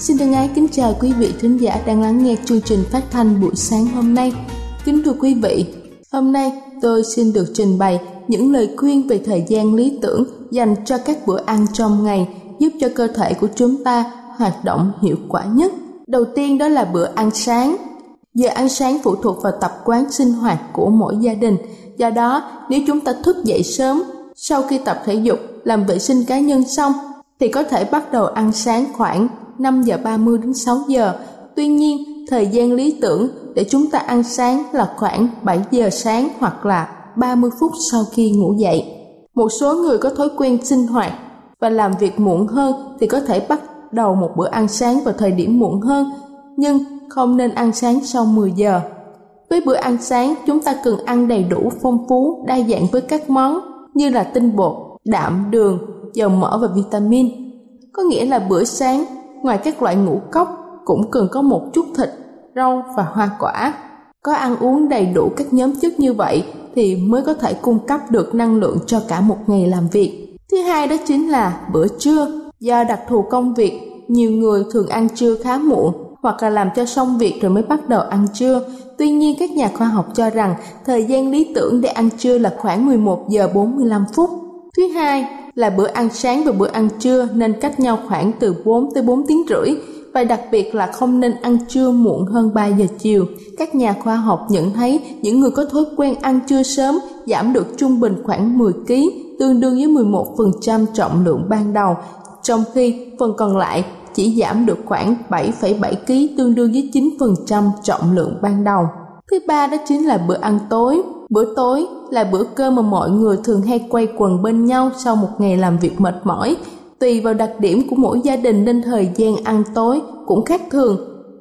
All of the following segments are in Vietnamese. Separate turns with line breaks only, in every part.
Xin Thân ái kính chào quý vị thính giả đang lắng nghe chương trình phát thanh buổi sáng hôm nay. Kính thưa quý vị, hôm nay tôi xin được trình bày những lời khuyên về thời gian lý tưởng dành cho các bữa ăn trong ngày giúp cho cơ thể của chúng ta hoạt động hiệu quả nhất. Đầu tiên đó là bữa ăn sáng. Giờ ăn sáng phụ thuộc vào tập quán sinh hoạt của mỗi gia đình. Do đó, nếu chúng ta thức dậy sớm, sau khi tập thể dục, làm vệ sinh cá nhân xong, thì có thể bắt đầu ăn sáng khoảng 5 giờ 30 đến 6 giờ. Tuy nhiên, thời gian lý tưởng để chúng ta ăn sáng là khoảng 7 giờ sáng hoặc là 30 phút sau khi ngủ dậy. Một số người có thói quen sinh hoạt và làm việc muộn hơn thì có thể bắt đầu một bữa ăn sáng vào thời điểm muộn hơn, nhưng không nên ăn sáng sau 10 giờ. Với bữa ăn sáng, chúng ta cần ăn đầy đủ phong phú, đa dạng với các món như là tinh bột, đạm, đường, dầu mỡ và vitamin. Có nghĩa là bữa sáng ngoài các loại ngũ cốc cũng cần có một chút thịt, rau và hoa quả. Có ăn uống đầy đủ các nhóm chất như vậy thì mới có thể cung cấp được năng lượng cho cả một ngày làm việc. Thứ hai đó chính là bữa trưa. Do đặc thù công việc, nhiều người thường ăn trưa khá muộn hoặc là làm cho xong việc rồi mới bắt đầu ăn trưa. Tuy nhiên các nhà khoa học cho rằng thời gian lý tưởng để ăn trưa là khoảng 11 giờ 45 phút. Thứ hai là bữa ăn sáng và bữa ăn trưa nên cách nhau khoảng từ 4 tới 4 tiếng rưỡi và đặc biệt là không nên ăn trưa muộn hơn 3 giờ chiều. Các nhà khoa học nhận thấy những người có thói quen ăn trưa sớm giảm được trung bình khoảng 10 kg, tương đương với 11% trọng lượng ban đầu, trong khi phần còn lại chỉ giảm được khoảng 7,7 kg tương đương với 9% trọng lượng ban đầu. Thứ ba đó chính là bữa ăn tối. Bữa tối là bữa cơm mà mọi người thường hay quay quần bên nhau sau một ngày làm việc mệt mỏi. Tùy vào đặc điểm của mỗi gia đình nên thời gian ăn tối cũng khác thường.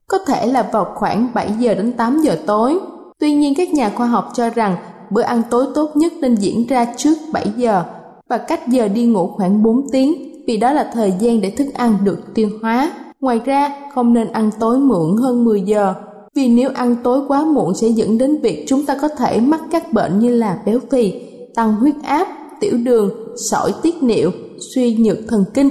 Có thể là vào khoảng 7 giờ đến 8 giờ tối. Tuy nhiên các nhà khoa học cho rằng bữa ăn tối tốt nhất nên diễn ra trước 7 giờ và cách giờ đi ngủ khoảng 4 tiếng vì đó là thời gian để thức ăn được tiêu hóa. Ngoài ra, không nên ăn tối muộn hơn 10 giờ vì nếu ăn tối quá muộn sẽ dẫn đến việc chúng ta có thể mắc các bệnh như là béo phì, tăng huyết áp, tiểu đường, sỏi tiết niệu, suy nhược thần kinh.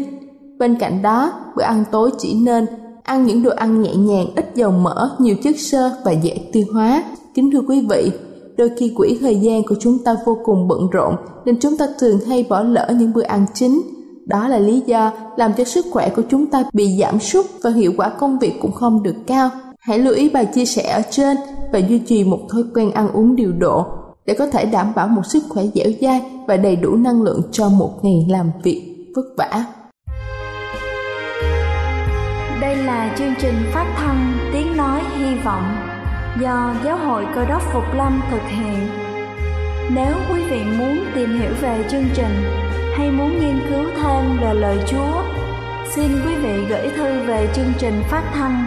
Bên cạnh đó, bữa ăn tối chỉ nên ăn những đồ ăn nhẹ nhàng, ít dầu mỡ, nhiều chất xơ và dễ tiêu hóa. Kính thưa quý vị, đôi khi quỹ thời gian của chúng ta vô cùng bận rộn nên chúng ta thường hay bỏ lỡ những bữa ăn chính. Đó là lý do làm cho sức khỏe của chúng ta bị giảm sút và hiệu quả công việc cũng không được cao. Hãy lưu ý bài chia sẻ ở trên và duy trì một thói quen ăn uống điều độ để có thể đảm bảo một sức khỏe dẻo dai và đầy đủ năng lượng cho một ngày làm việc vất vả.
Đây là chương trình phát thanh Tiếng Nói Hy Vọng do Giáo hội Cơ đốc Phục Lâm thực hiện. Nếu quý vị muốn tìm hiểu về chương trình hay muốn nghiên cứu thêm về lời Chúa, xin quý vị gửi thư về chương trình phát thanh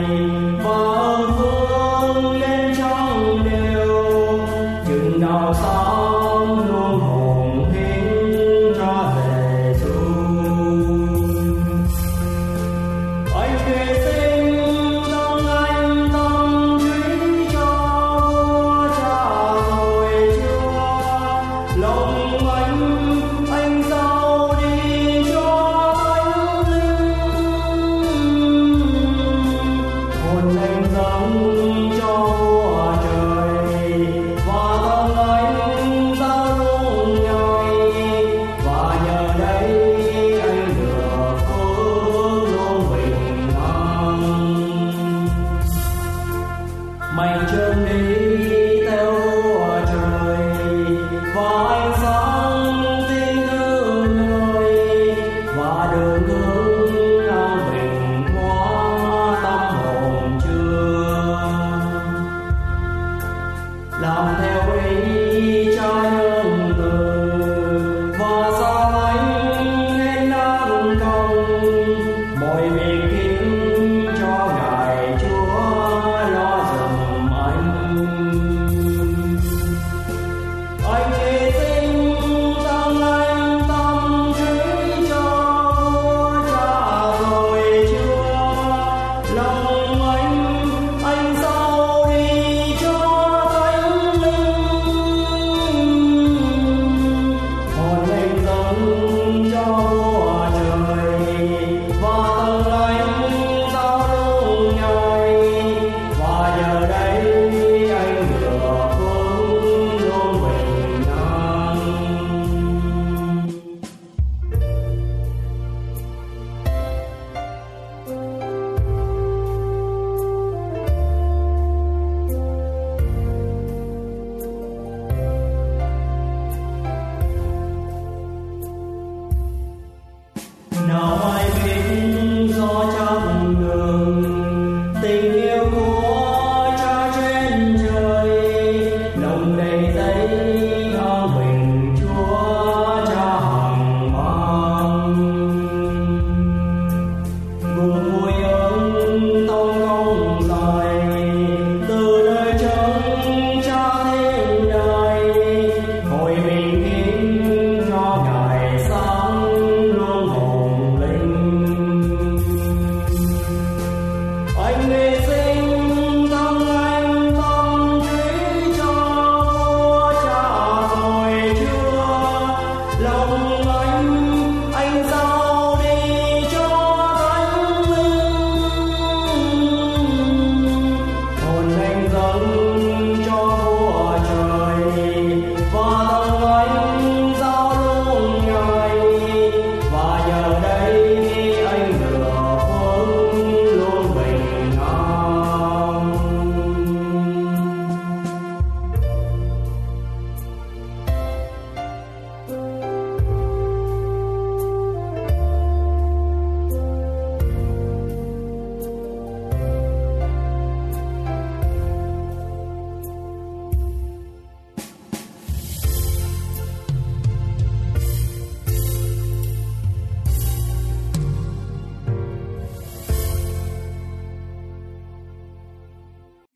Amen.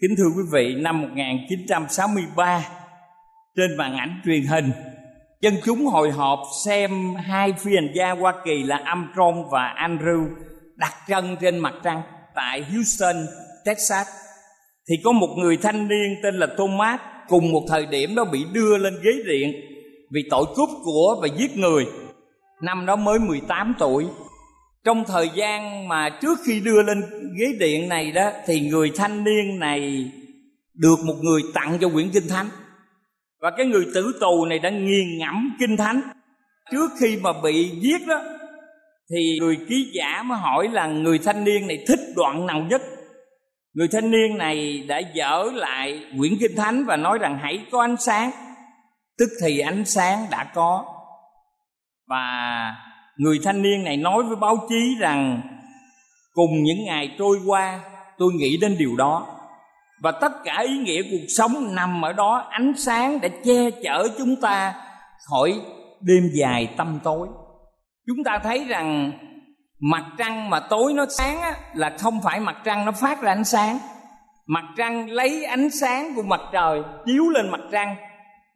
Kính thưa quý vị, năm 1963 trên màn ảnh truyền hình, dân chúng hồi họp xem hai phi hành gia Hoa Kỳ là Armstrong và Andrew đặt chân trên mặt trăng tại Houston, Texas. Thì có một người thanh niên tên là Thomas cùng một thời điểm đó bị đưa lên ghế điện vì tội cướp của và giết người. Năm đó mới 18 tuổi trong thời gian mà trước khi đưa lên ghế điện này đó, thì người thanh niên này được một người tặng cho quyển kinh thánh. Và cái người tử tù này đã nghiền ngẫm kinh thánh. Trước khi mà bị giết đó, thì người ký giả mới hỏi là người thanh niên này thích đoạn nào nhất? Người thanh niên này đã dở lại quyển kinh thánh và nói rằng hãy có ánh sáng. Tức thì ánh sáng đã có. Và người thanh niên này nói với báo chí rằng cùng những ngày trôi qua tôi nghĩ đến điều đó. Và tất cả ý nghĩa cuộc sống nằm ở đó ánh sáng đã che chở chúng ta khỏi đêm dài tăm tối. Chúng ta thấy rằng mặt trăng mà tối nó sáng á, là không phải mặt trăng nó phát ra ánh sáng. Mặt trăng lấy ánh sáng của mặt trời chiếu lên mặt trăng.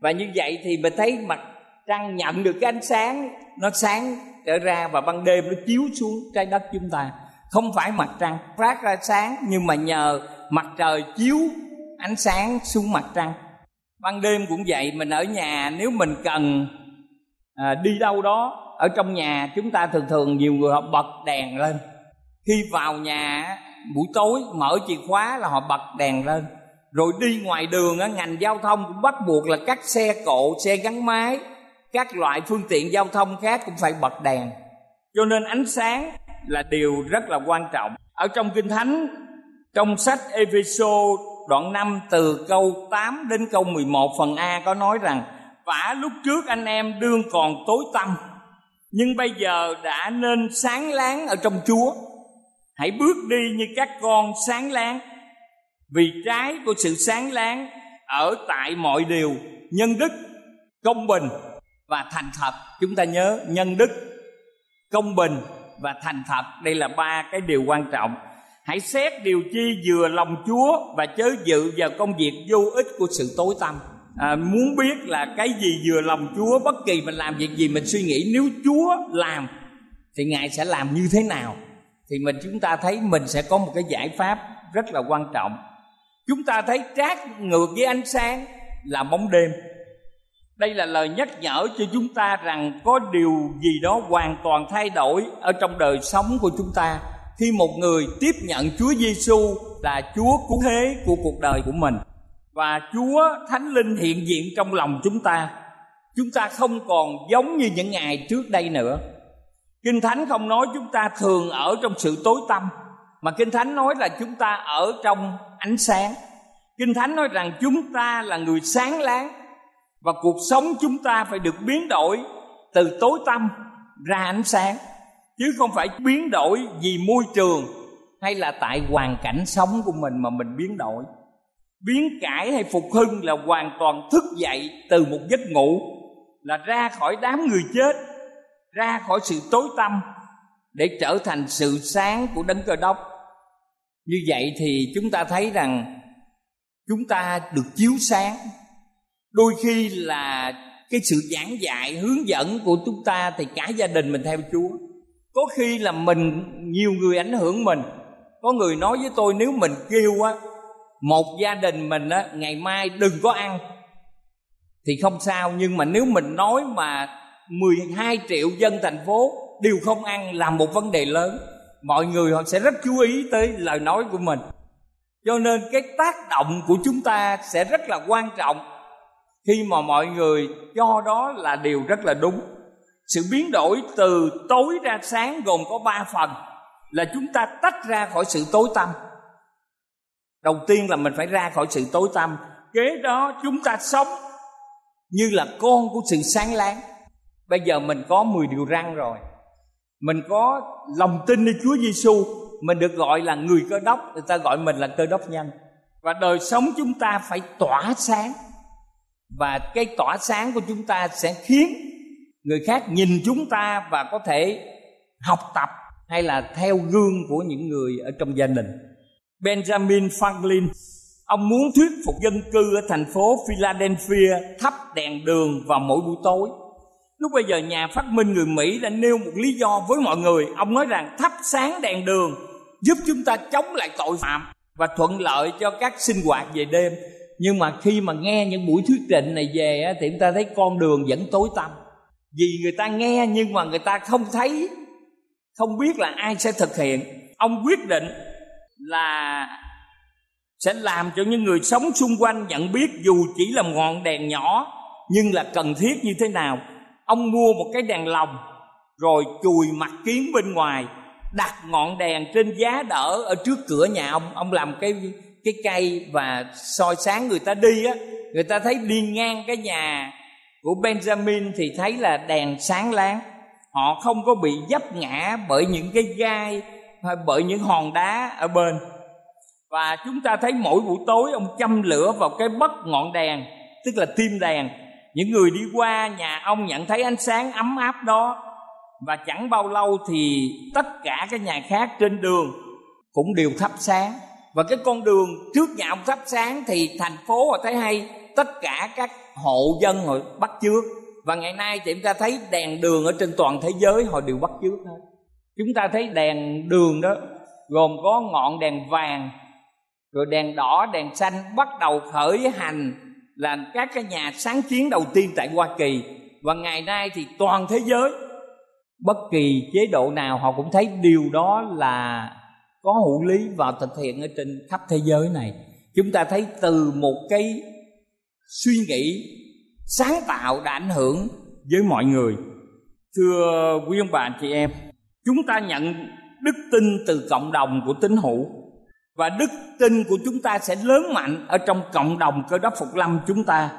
Và như vậy thì mình thấy mặt trăng nhận được cái ánh sáng nó sáng trở ra và ban đêm nó chiếu xuống trái đất chúng ta. Không phải mặt trăng phát ra sáng nhưng mà nhờ mặt trời chiếu ánh sáng xuống mặt trăng. Ban đêm cũng vậy mình ở nhà nếu mình cần à, đi đâu đó ở trong nhà chúng ta thường thường nhiều người họ bật đèn lên. Khi vào nhà buổi tối mở chìa khóa là họ bật đèn lên. Rồi đi ngoài đường ngành giao thông cũng bắt buộc là các xe cộ xe gắn máy các loại phương tiện giao thông khác cũng phải bật đèn. Cho nên ánh sáng là điều rất là quan trọng. Ở trong kinh thánh, trong sách Epheso đoạn 5 từ câu 8 đến câu 11 phần A có nói rằng, vả lúc trước anh em đương còn tối tăm, nhưng bây giờ đã nên sáng láng ở trong Chúa. Hãy bước đi như các con sáng láng. Vì trái của sự sáng láng ở tại mọi điều, nhân đức, công bình và thành thật. Chúng ta nhớ nhân đức công bình và thành thật. Đây là ba cái điều quan trọng. Hãy xét điều chi vừa lòng chúa và chớ dự vào công việc vô ích của sự tối tăm. À, muốn biết là cái gì vừa lòng chúa bất kỳ mình làm việc gì mình suy nghĩ nếu chúa làm thì ngài sẽ làm như thế nào thì mình chúng ta thấy mình sẽ có một cái giải pháp rất là quan trọng. Chúng ta thấy trát ngược với ánh sáng là bóng đêm đây là lời nhắc nhở cho chúng ta rằng có điều gì đó hoàn toàn thay đổi ở trong đời sống của chúng ta khi một người tiếp nhận Chúa Giêsu là Chúa cứu thế của cuộc đời của mình và Chúa Thánh Linh hiện diện trong lòng chúng ta. Chúng ta không còn giống như những ngày trước đây nữa. Kinh Thánh không nói chúng ta thường ở trong sự tối tăm, mà Kinh Thánh nói là chúng ta ở trong ánh sáng. Kinh Thánh nói rằng chúng ta là người sáng láng và cuộc sống chúng ta phải được biến đổi từ tối tăm ra ánh sáng. Chứ không phải biến đổi vì môi trường hay là tại hoàn cảnh sống của mình mà mình biến đổi. Biến cải hay phục hưng là hoàn toàn thức dậy từ một giấc ngủ, là ra khỏi đám người chết, ra khỏi sự tối tăm để trở thành sự sáng của đấng cơ đốc. Như vậy thì chúng ta thấy rằng chúng ta được chiếu sáng đôi khi là cái sự giảng dạy, hướng dẫn của chúng ta thì cả gia đình mình theo chúa. Có khi là mình, nhiều người ảnh hưởng mình. Có người nói với tôi, nếu mình kêu á, một gia đình mình á, ngày mai đừng có ăn. Thì không sao, nhưng mà nếu mình nói mà 12 triệu dân thành phố đều không ăn là một vấn đề lớn. Mọi người họ sẽ rất chú ý tới lời nói của mình. Cho nên cái tác động của chúng ta sẽ rất là quan trọng khi mà mọi người cho đó là điều rất là đúng. Sự biến đổi từ tối ra sáng gồm có ba phần, là chúng ta tách ra khỏi sự tối tăm. Đầu tiên là mình phải ra khỏi sự tối tăm. Kế đó chúng ta sống như là con của sự sáng láng. Bây giờ mình có 10 điều răng rồi. Mình có lòng tin nơi Chúa Giêsu mình được gọi là người cơ đốc. Người ta gọi mình là cơ đốc nhân. Và đời sống chúng ta phải tỏa sáng và cái tỏa sáng của chúng ta sẽ khiến người khác nhìn chúng ta và có thể học tập hay là theo gương của những người ở trong gia đình. Benjamin Franklin, ông muốn thuyết phục dân cư ở thành phố Philadelphia thắp đèn đường vào mỗi buổi tối. Lúc bây giờ nhà phát minh người Mỹ đã nêu một lý do với mọi người. Ông nói rằng thắp sáng đèn đường giúp chúng ta chống lại tội phạm và thuận lợi cho các sinh hoạt về đêm nhưng mà khi mà nghe những buổi thuyết trình này về thì chúng ta thấy con đường vẫn tối tăm. Vì người ta nghe nhưng mà người ta không thấy, không biết là ai sẽ thực hiện. Ông quyết định là sẽ làm cho những người sống xung quanh nhận biết dù chỉ là một ngọn đèn nhỏ, nhưng là cần thiết như thế nào. Ông mua một cái đèn lồng, rồi chùi mặt kiến bên ngoài, đặt ngọn đèn trên giá đỡ ở trước cửa nhà ông. Ông làm cái cái cây và soi sáng người ta đi á, người ta thấy đi ngang cái nhà của Benjamin thì thấy là đèn sáng láng. Họ không có bị dấp ngã bởi những cái gai hay bởi những hòn đá ở bên. Và chúng ta thấy mỗi buổi tối ông châm lửa vào cái bất ngọn đèn, tức là tim đèn. Những người đi qua nhà ông nhận thấy ánh sáng ấm áp đó. Và chẳng bao lâu thì tất cả các nhà khác trên đường cũng đều thắp sáng và cái con đường trước nhà ông thắp sáng thì thành phố họ thấy hay. Tất cả các hộ dân họ bắt chước. Và ngày nay thì chúng ta thấy đèn đường ở trên toàn thế giới họ đều bắt chước hết. Chúng ta thấy đèn đường đó gồm có ngọn đèn vàng, rồi đèn đỏ, đèn xanh bắt đầu khởi hành là các cái nhà sáng kiến đầu tiên tại Hoa Kỳ. Và ngày nay thì toàn thế giới, bất kỳ chế độ nào họ cũng thấy điều đó là có hữu lý và thực hiện ở trên khắp thế giới này. Chúng ta thấy từ một cái suy nghĩ sáng tạo đã ảnh hưởng với mọi người. Thưa quý ông bà chị em, chúng ta nhận đức tin từ cộng đồng của tín hữu và đức tin của chúng ta sẽ lớn mạnh ở trong cộng đồng cơ đốc phục lâm chúng ta.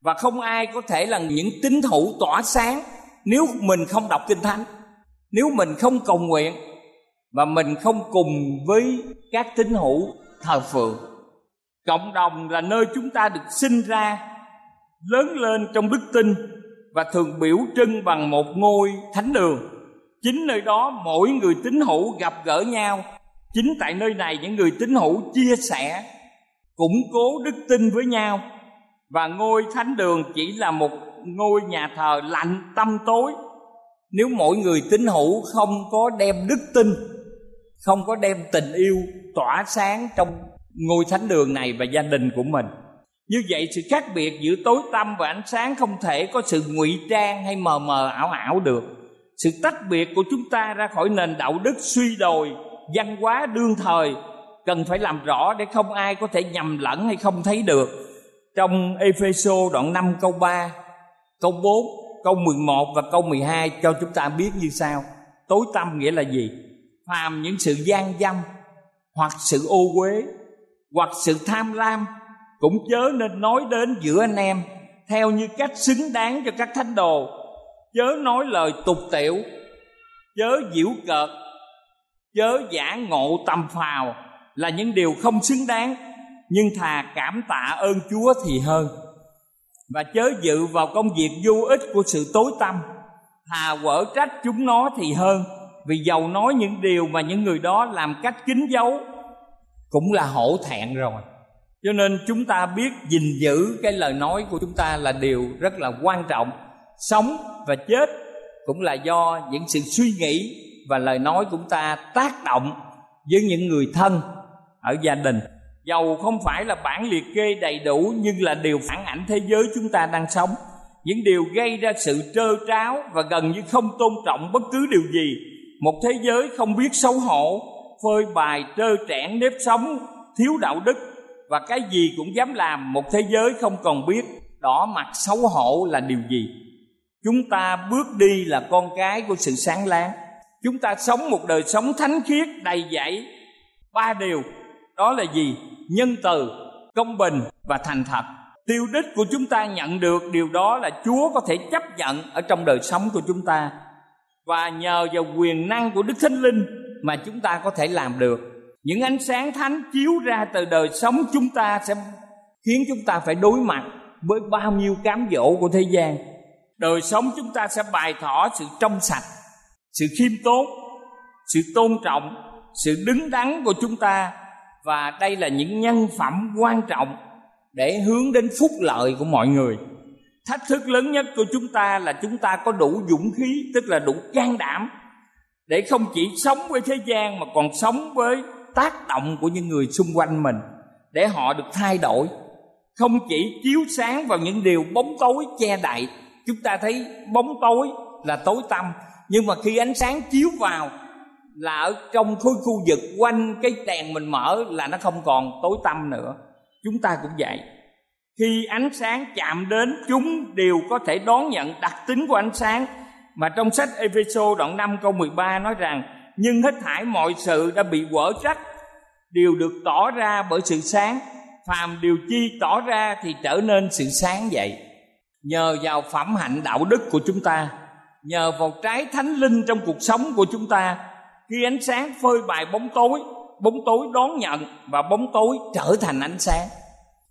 Và không ai có thể là những tín hữu tỏa sáng nếu mình không đọc kinh thánh, nếu mình không cầu nguyện và mình không cùng với các tín hữu thờ phượng. Cộng đồng là nơi chúng ta được sinh ra, lớn lên trong đức tin và thường biểu trưng bằng một ngôi thánh đường. Chính nơi đó mỗi người tín hữu gặp gỡ nhau. Chính tại nơi này những người tín hữu chia sẻ, củng cố đức tin với nhau. Và ngôi thánh đường chỉ là một ngôi nhà thờ lạnh tâm tối. Nếu mỗi người tín hữu không có đem đức tin không có đem tình yêu tỏa sáng trong ngôi thánh đường này và gia đình của mình. Như vậy sự khác biệt giữa tối tăm và ánh sáng không thể có sự ngụy trang hay mờ mờ ảo ảo được. Sự tách biệt của chúng ta ra khỏi nền đạo đức suy đồi, văn hóa đương thời, cần phải làm rõ để không ai có thể nhầm lẫn hay không thấy được. Trong Epheso đoạn 5 câu 3 câu 4 câu 11 và câu 12 cho chúng ta biết như sau. Tối tâm nghĩa là gì? Phàm những sự gian dâm, hoặc sự ô uế, hoặc sự tham lam, cũng chớ nên nói đến giữa anh em, theo như cách xứng đáng cho các thánh đồ. Chớ nói lời tục tiểu, chớ diễu cợt, chớ giả ngộ tầm phào là những điều không xứng đáng, nhưng thà cảm tạ ơn chúa thì hơn. Và chớ dự vào công việc vô ích của sự tối tâm thà quở trách chúng nó thì hơn vì giàu nói những điều mà những người đó làm cách kín giấu cũng là hổ thẹn rồi. Cho nên chúng ta biết gìn giữ cái lời nói của chúng ta là điều rất là quan trọng. Sống và chết cũng là do những sự suy nghĩ và lời nói của chúng ta tác động với những người thân ở gia đình. Giàu không phải là bản liệt kê đầy đủ nhưng là điều phản ảnh thế giới chúng ta đang sống. Những điều gây ra sự trơ tráo và gần như không tôn trọng bất cứ điều gì một thế giới không biết xấu hổ, phơi bài trơ trẽn nếp sống, thiếu đạo đức. Và cái gì cũng dám làm, một thế giới không còn biết. Đỏ mặt xấu hổ là điều gì? Chúng ta bước đi là con cái của sự sáng láng. Chúng ta sống một đời sống thánh khiết, đầy dẫy. Ba điều, đó là gì? Nhân từ, công bình và thành thật. Tiêu đích của chúng ta nhận được điều đó là chúa có thể chấp nhận ở trong đời sống của chúng ta và nhờ vào quyền năng của đức thánh linh mà chúng ta có thể làm được. Những ánh sáng thánh chiếu ra từ đời sống chúng ta sẽ khiến chúng ta phải đối mặt với bao nhiêu cám dỗ của thế gian. Đời sống chúng ta sẽ bày tỏ sự trong sạch, sự khiêm tốn, sự tôn trọng, sự đứng đắn của chúng ta. Và đây là những nhân phẩm quan trọng để hướng đến phúc lợi của mọi người thách thức lớn nhất của chúng ta là chúng ta có đủ dũng khí, tức là đủ can đảm để không chỉ sống với thế gian mà còn sống với tác động của những người xung quanh mình để họ được thay đổi. Không chỉ chiếu sáng vào những điều bóng tối che đậy, chúng ta thấy bóng tối là tối tăm, nhưng mà khi ánh sáng chiếu vào là ở trong khối khu vực quanh cái đèn mình mở là nó không còn tối tăm nữa. Chúng ta cũng vậy khi ánh sáng chạm đến, chúng đều có thể đón nhận đặc tính của ánh sáng. Mà trong sách Epheso đoạn 5 câu 13 nói rằng, nhưng hết thảy mọi sự đã bị quở trách đều được tỏ ra bởi sự sáng. Phàm điều chi tỏ ra thì trở nên sự sáng vậy. Nhờ vào phẩm hạnh đạo đức của chúng ta, nhờ vào trái thánh linh trong cuộc sống của chúng ta, khi ánh sáng phơi bày bóng tối bóng tối đón nhận và bóng tối trở thành ánh sáng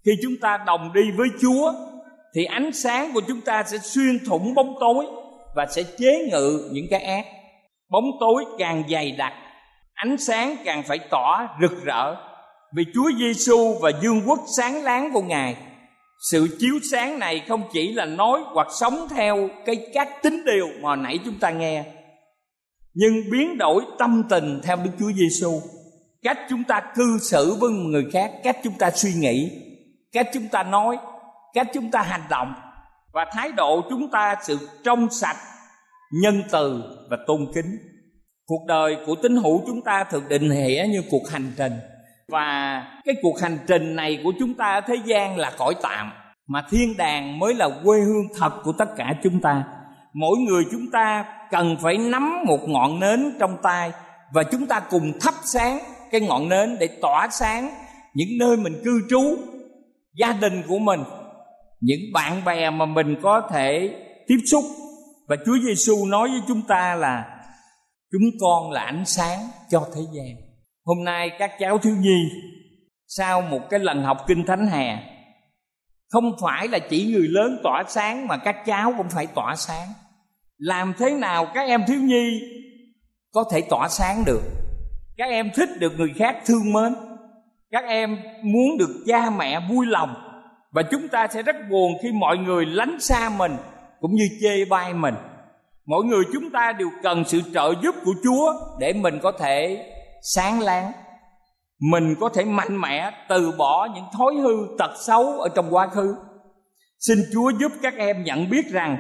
khi chúng ta đồng đi với chúa, thì ánh sáng của chúng ta sẽ xuyên thủng bóng tối và sẽ chế ngự những cái ác. Bóng tối càng dày đặc, ánh sáng càng phải tỏ rực rỡ. Vì Chúa Giêsu và dương quốc sáng láng của Ngài, sự chiếu sáng này không chỉ là nói hoặc sống theo cái các tính điều mà nãy chúng ta nghe, nhưng biến đổi tâm tình theo Đức Chúa Giêsu cách chúng ta cư xử với người khác, cách chúng ta suy nghĩ cách chúng ta nói, cách chúng ta hành động và thái độ chúng ta sự trong sạch, nhân từ và tôn kính. Cuộc đời của tín hữu chúng ta thường định nghĩa như cuộc hành trình. Và cái cuộc hành trình này của chúng ta ở thế gian là cõi tạm mà thiên đàng mới là quê hương thật của tất cả chúng ta. Mỗi người chúng ta cần phải nắm một ngọn nến trong tay và chúng ta cùng thắp sáng cái ngọn nến để tỏa sáng những nơi mình cư trú gia đình của mình, những bạn bè mà mình có thể tiếp xúc. Và Chúa Giêsu nói với chúng ta là, chúng con là ánh sáng cho thế gian. Hôm nay các cháu thiếu nhi, sau một cái lần học kinh thánh hè, không phải là chỉ người lớn tỏa sáng mà các cháu cũng phải tỏa sáng. Làm thế nào các em thiếu nhi có thể tỏa sáng được? Các em thích được người khác thương mến? Các em muốn được cha mẹ vui lòng và chúng ta sẽ rất buồn khi mọi người lánh xa mình cũng như chê bai mình. Mỗi người chúng ta đều cần sự trợ giúp của chúa để mình có thể sáng láng. Mình có thể mạnh mẽ từ bỏ những thói hư tật xấu ở trong quá khứ. Xin chúa giúp các em nhận biết rằng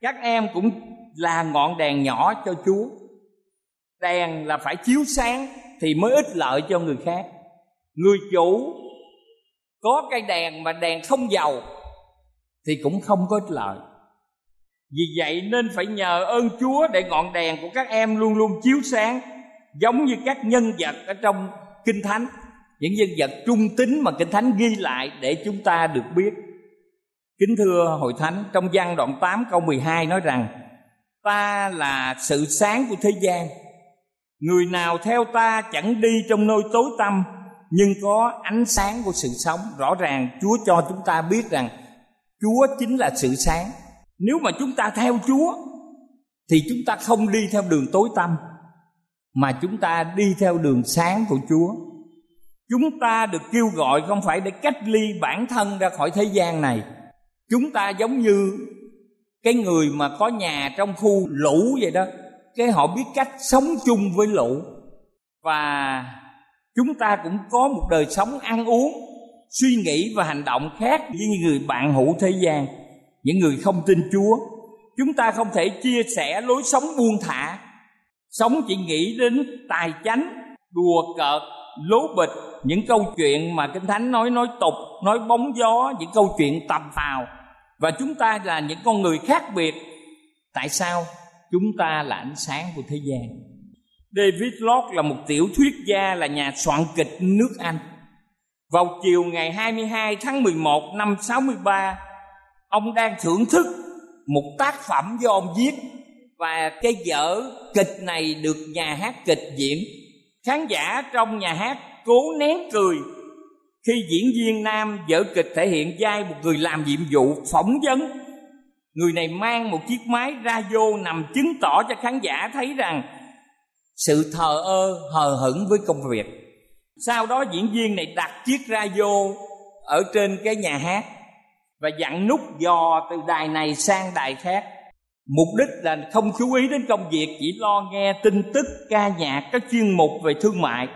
các em cũng là ngọn đèn nhỏ cho chúa. Đèn là phải chiếu sáng thì mới ích lợi cho người khác người chủ có cây đèn mà đèn không giàu thì cũng không có ích lợi. Vì vậy nên phải nhờ ơn chúa để ngọn đèn của các em luôn luôn chiếu sáng, giống như các nhân vật ở trong kinh thánh, những nhân vật trung tính mà kinh thánh ghi lại để chúng ta được biết. Kính thưa hội thánh, trong văn đoạn 8 câu 12 nói rằng, ta là sự sáng của thế gian. Người nào theo ta chẳng đi trong nơi tối tăm nhưng có ánh sáng của sự sống, rõ ràng chúa cho chúng ta biết rằng chúa chính là sự sáng. Nếu mà chúng ta theo chúa, thì chúng ta không đi theo đường tối tăm, mà chúng ta đi theo đường sáng của chúa. Chúng ta được kêu gọi không phải để cách ly bản thân ra khỏi thế gian này. Chúng ta giống như cái người mà có nhà trong khu lũ vậy đó, cái họ biết cách sống chung với lũ. Và chúng ta cũng có một đời sống ăn uống, suy nghĩ và hành động khác với những người bạn hữu thế gian, những người không tin chúa. Chúng ta không thể chia sẻ lối sống buông thả. Sống chỉ nghĩ đến tài chánh, đùa cợt, lố bịch, những câu chuyện mà kinh thánh nói nói tục, nói bóng gió, những câu chuyện tầm phào. Và chúng ta là những con người khác biệt. Tại sao? Chúng ta là ánh sáng của thế gian. David Locke là một tiểu thuyết gia, là nhà soạn kịch nước Anh. Vào chiều ngày 22 tháng 11 năm 63 ông đang thưởng thức một tác phẩm do ông viết và cái vở kịch này được nhà hát kịch diễn. Khán giả trong nhà hát cố nén cười khi diễn viên nam vở kịch thể hiện vai một người làm nhiệm vụ phỏng vấn. Người này mang một chiếc máy radio nằm chứng tỏ cho khán giả thấy rằng sự thờ ơ, hờ hững với công việc. Sau đó diễn viên này đặt chiếc radio ở trên cái nhà hát và dặn nút dò từ đài này sang đài khác. Mục đích là không chú ý đến công việc, chỉ lo nghe tin tức, ca nhạc, các chuyên mục về thương mại.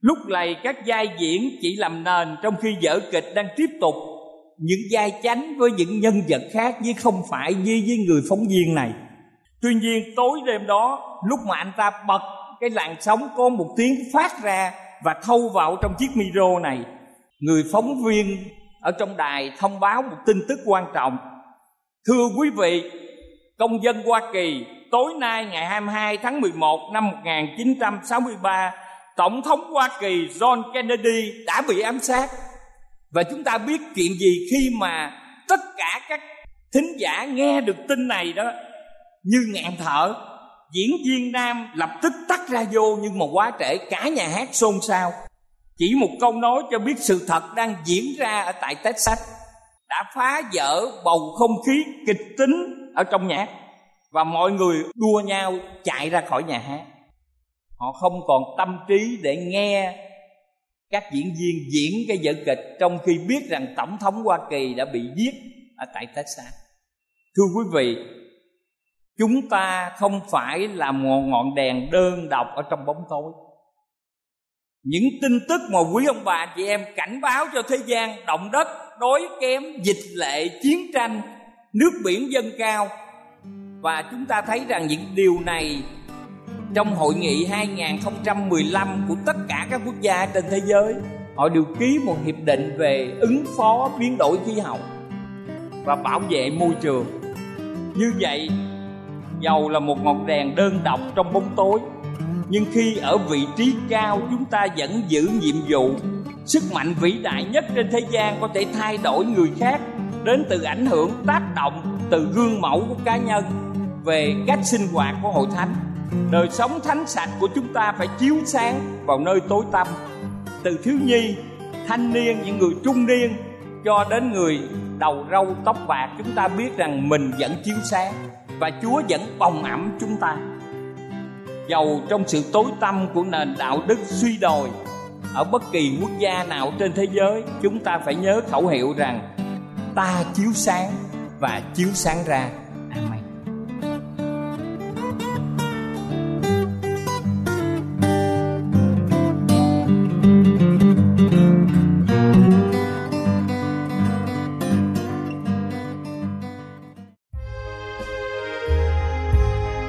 Lúc này các vai diễn chỉ làm nền, trong khi vở kịch đang tiếp tục. Những vai chánh với những nhân vật khác, chứ không phải như với người phóng viên này tuy nhiên, tối đêm đó, lúc mà anh ta bật cái làn sóng có một tiếng phát ra và thâu vào trong chiếc micro này, người phóng viên ở trong đài thông báo một tin tức quan trọng. Thưa quý vị, công dân Hoa Kỳ, tối nay ngày 22 tháng 11 năm 1963 Tổng thống Hoa Kỳ John Kennedy đã bị ám sát. Và chúng ta biết chuyện gì khi mà tất cả các thính giả nghe được tin này đó như ngạn thở, diễn viên nam lập tức tắt ra vô nhưng mà quá trễ, cả nhà hát xôn xao. Chỉ một câu nói cho biết sự thật đang diễn ra ở tại Texas. Đã phá vỡ bầu không khí kịch tính ở trong nhà và mọi người đua nhau chạy ra khỏi nhà hát. Họ không còn tâm trí để nghe các diễn viên diễn cái vở kịch trong khi biết rằng tổng thống hoa kỳ đã bị giết ở tại texas. Thưa quý vị chúng ta không phải là một ngọn đèn đơn độc ở trong bóng tối. Những tin tức mà quý ông bà chị em cảnh báo cho thế gian, động đất, đói kém, dịch lệ, chiến tranh, nước biển dâng cao. Và chúng ta thấy rằng những điều này trong hội nghị 2015 của tất cả các quốc gia trên thế giới, họ đều ký một hiệp định về ứng phó biến đổi khí hậu và bảo vệ môi trường. Như vậy dầu là một ngọn đèn đơn độc trong bóng tối. Nhưng khi ở vị trí cao, chúng ta vẫn giữ nhiệm vụ. Sức mạnh vĩ đại nhất trên thế gian có thể thay đổi người khác, đến từ ảnh hưởng tác động từ gương mẫu của cá nhân về cách sinh hoạt của hội thánh. Đời sống thánh sạch của chúng ta phải chiếu sáng vào nơi tối tăm. Từ thiếu nhi, thanh niên, những người trung niên, cho đến người đầu râu tóc bạc, chúng ta biết rằng mình vẫn chiếu sáng và chúa vẫn bồng ẩm chúng ta. Dầu trong sự tối tăm của nền đạo đức suy đồi, ở bất kỳ quốc gia nào trên thế giới, chúng ta phải nhớ khẩu hiệu rằng ta chiếu sáng và chiếu sáng ra.